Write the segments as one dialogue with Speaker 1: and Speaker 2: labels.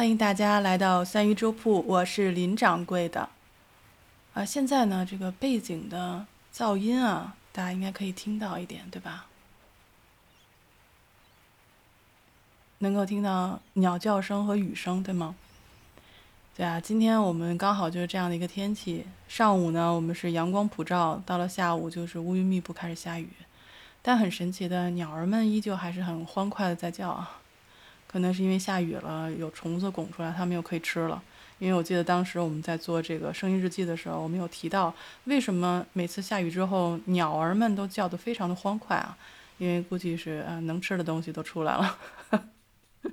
Speaker 1: 欢迎大家来到三鱼粥铺，我是林掌柜的。啊，现在呢，这个背景的噪音啊，大家应该可以听到一点，对吧？能够听到鸟叫声和雨声，对吗？对啊，今天我们刚好就是这样的一个天气。上午呢，我们是阳光普照，到了下午就是乌云密布，开始下雨。但很神奇的，鸟儿们依旧还是很欢快的在叫啊。可能是因为下雨了，有虫子拱出来，它们又可以吃了。因为我记得当时我们在做这个声音日记的时候，我们有提到为什么每次下雨之后，鸟儿们都叫得非常的欢快啊？因为估计是呃能吃的东西都出来了。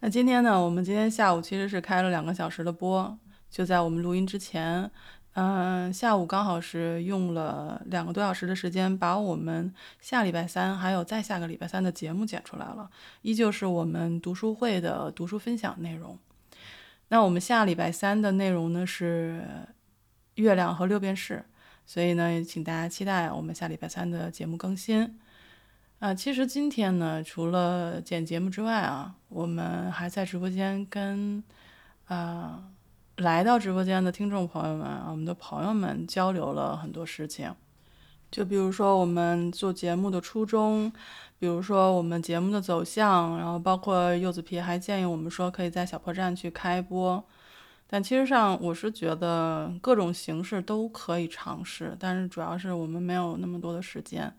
Speaker 1: 那今天呢，我们今天下午其实是开了两个小时的播，就在我们录音之前。嗯，下午刚好是用了两个多小时的时间，把我们下礼拜三还有再下个礼拜三的节目剪出来了，依旧是我们读书会的读书分享内容。那我们下礼拜三的内容呢是月亮和六便士，所以呢，请大家期待我们下礼拜三的节目更新。啊，其实今天呢，除了剪节目之外啊，我们还在直播间跟啊。来到直播间的听众朋友们，我们的朋友们交流了很多事情，就比如说我们做节目的初衷，比如说我们节目的走向，然后包括柚子皮还建议我们说可以在小破站去开播，但其实上我是觉得各种形式都可以尝试，但是主要是我们没有那么多的时间，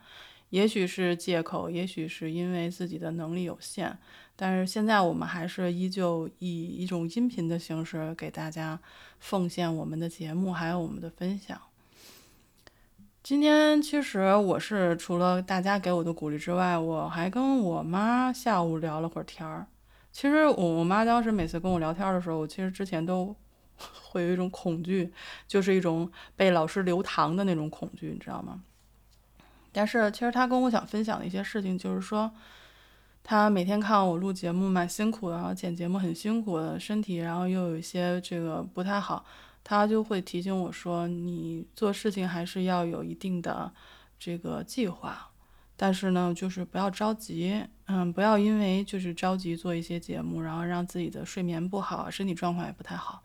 Speaker 1: 也许是借口，也许是因为自己的能力有限。但是现在我们还是依旧以一种音频的形式给大家奉献我们的节目，还有我们的分享。今天其实我是除了大家给我的鼓励之外，我还跟我妈下午聊了会儿天儿。其实我我妈当时每次跟我聊天的时候，我其实之前都会有一种恐惧，就是一种被老师留堂的那种恐惧，你知道吗？但是其实他跟我想分享的一些事情，就是说。他每天看我录节目蛮辛苦的，然后剪节目很辛苦的，身体然后又有一些这个不太好，他就会提醒我说：“你做事情还是要有一定的这个计划，但是呢，就是不要着急，嗯，不要因为就是着急做一些节目，然后让自己的睡眠不好，身体状况也不太好。”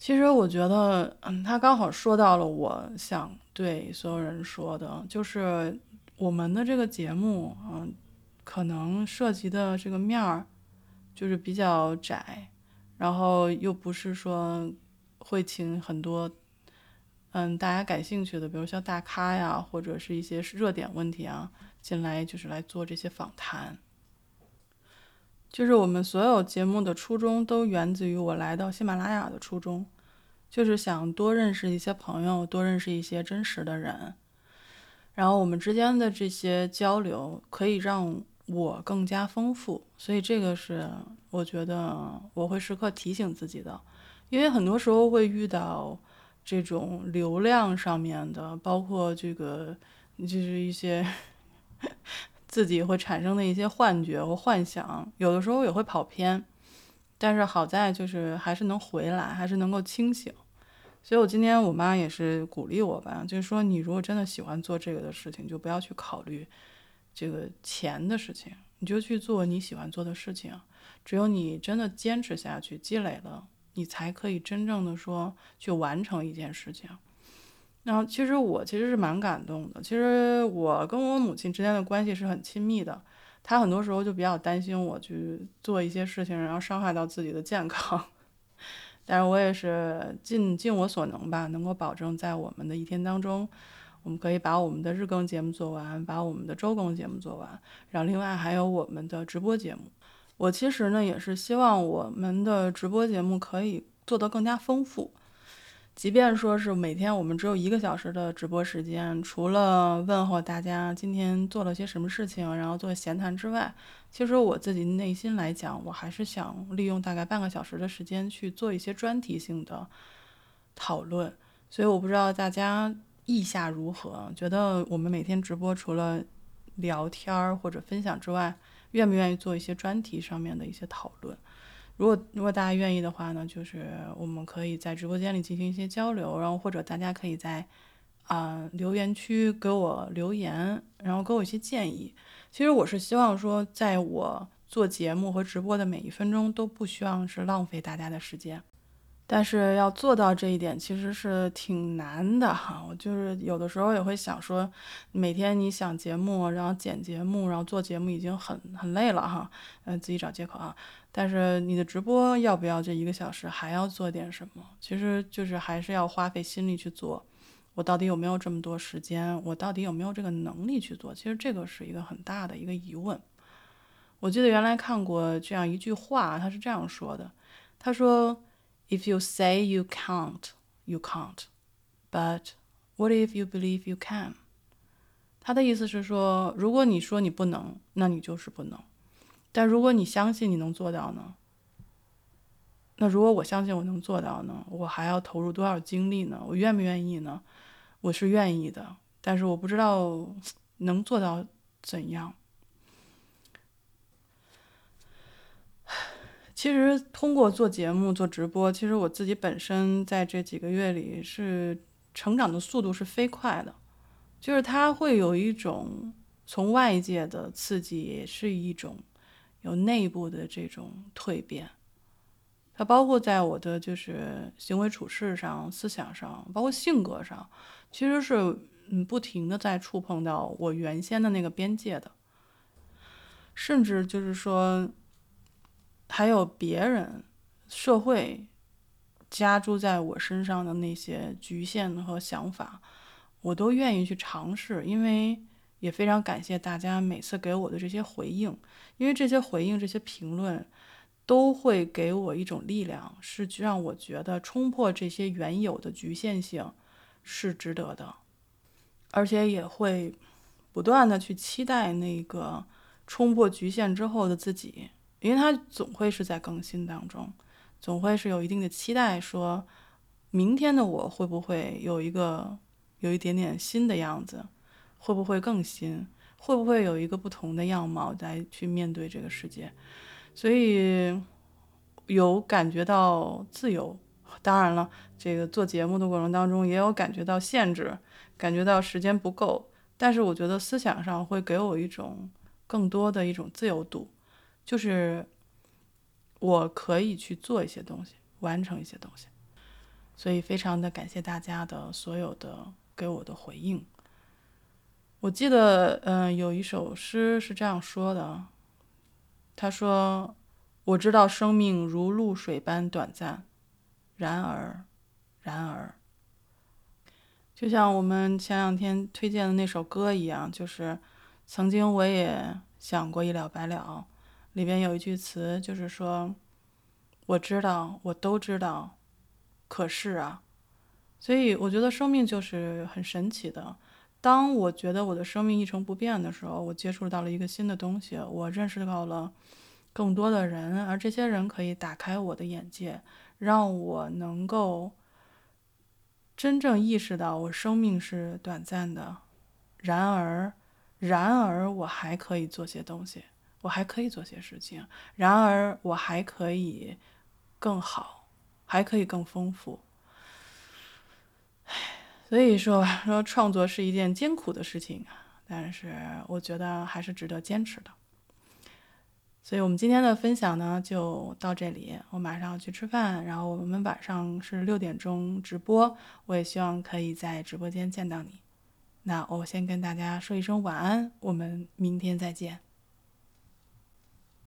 Speaker 1: 其实我觉得，嗯，他刚好说到了我想对所有人说的，就是我们的这个节目，嗯。可能涉及的这个面儿就是比较窄，然后又不是说会请很多嗯大家感兴趣的，比如像大咖呀，或者是一些热点问题啊进来，就是来做这些访谈。就是我们所有节目的初衷都源自于我来到喜马拉雅的初衷，就是想多认识一些朋友，多认识一些真实的人，然后我们之间的这些交流可以让。我更加丰富，所以这个是我觉得我会时刻提醒自己的，因为很多时候会遇到这种流量上面的，包括这个就是一些自己会产生的一些幻觉或幻想，有的时候也会跑偏，但是好在就是还是能回来，还是能够清醒。所以我今天我妈也是鼓励我吧，就是说你如果真的喜欢做这个的事情，就不要去考虑。这个钱的事情，你就去做你喜欢做的事情。只有你真的坚持下去，积累了，你才可以真正的说去完成一件事情。然后，其实我其实是蛮感动的。其实我跟我母亲之间的关系是很亲密的。她很多时候就比较担心我去做一些事情，然后伤害到自己的健康。但是我也是尽尽我所能吧，能够保证在我们的一天当中。我们可以把我们的日更节目做完，把我们的周更节目做完，然后另外还有我们的直播节目。我其实呢也是希望我们的直播节目可以做得更加丰富，即便说是每天我们只有一个小时的直播时间，除了问候大家今天做了些什么事情，然后做闲谈之外，其实我自己内心来讲，我还是想利用大概半个小时的时间去做一些专题性的讨论。所以我不知道大家。意下如何？觉得我们每天直播除了聊天或者分享之外，愿不愿意做一些专题上面的一些讨论？如果如果大家愿意的话呢，就是我们可以在直播间里进行一些交流，然后或者大家可以在啊留言区给我留言，然后给我一些建议。其实我是希望说，在我做节目和直播的每一分钟都不希望是浪费大家的时间。但是要做到这一点，其实是挺难的哈。我就是有的时候也会想说，每天你想节目，然后剪节目，然后做节目已经很很累了哈。嗯，自己找借口啊。但是你的直播要不要这一个小时还要做点什么？其实就是还是要花费心力去做。我到底有没有这么多时间？我到底有没有这个能力去做？其实这个是一个很大的一个疑问。我记得原来看过这样一句话，他是这样说的：他说。If you say you can't, you can't. But what if you believe you can? 他的意思是说，如果你说你不能，那你就是不能。但如果你相信你能做到呢？那如果我相信我能做到呢？我还要投入多少精力呢？我愿不愿意呢？我是愿意的，但是我不知道能做到怎样。其实通过做节目、做直播，其实我自己本身在这几个月里是成长的速度是飞快的，就是它会有一种从外界的刺激，也是一种有内部的这种蜕变。它包括在我的就是行为处事上、思想上，包括性格上，其实是嗯不停的在触碰到我原先的那个边界的，甚至就是说。还有别人、社会加诸在我身上的那些局限和想法，我都愿意去尝试，因为也非常感谢大家每次给我的这些回应，因为这些回应、这些评论都会给我一种力量，是让我觉得冲破这些原有的局限性是值得的，而且也会不断的去期待那个冲破局限之后的自己。因为它总会是在更新当中，总会是有一定的期待，说明天的我会不会有一个有一点点新的样子，会不会更新，会不会有一个不同的样貌来去面对这个世界，所以有感觉到自由。当然了，这个做节目的过程当中也有感觉到限制，感觉到时间不够，但是我觉得思想上会给我一种更多的一种自由度。就是我可以去做一些东西，完成一些东西，所以非常的感谢大家的所有的给我的回应。我记得，嗯，有一首诗是这样说的，他说：“我知道生命如露水般短暂，然而，然而，就像我们前两天推荐的那首歌一样，就是曾经我也想过一了百了。”里边有一句词，就是说：“我知道，我都知道，可是啊。”所以我觉得生命就是很神奇的。当我觉得我的生命一成不变的时候，我接触到了一个新的东西，我认识到了更多的人，而这些人可以打开我的眼界，让我能够真正意识到我生命是短暂的。然而，然而我还可以做些东西。我还可以做些事情，然而我还可以更好，还可以更丰富。唉所以说说创作是一件艰苦的事情，但是我觉得还是值得坚持的。所以我们今天的分享呢就到这里，我马上要去吃饭，然后我们晚上是六点钟直播，我也希望可以在直播间见到你。那我先跟大家说一声晚安，我们明天再见。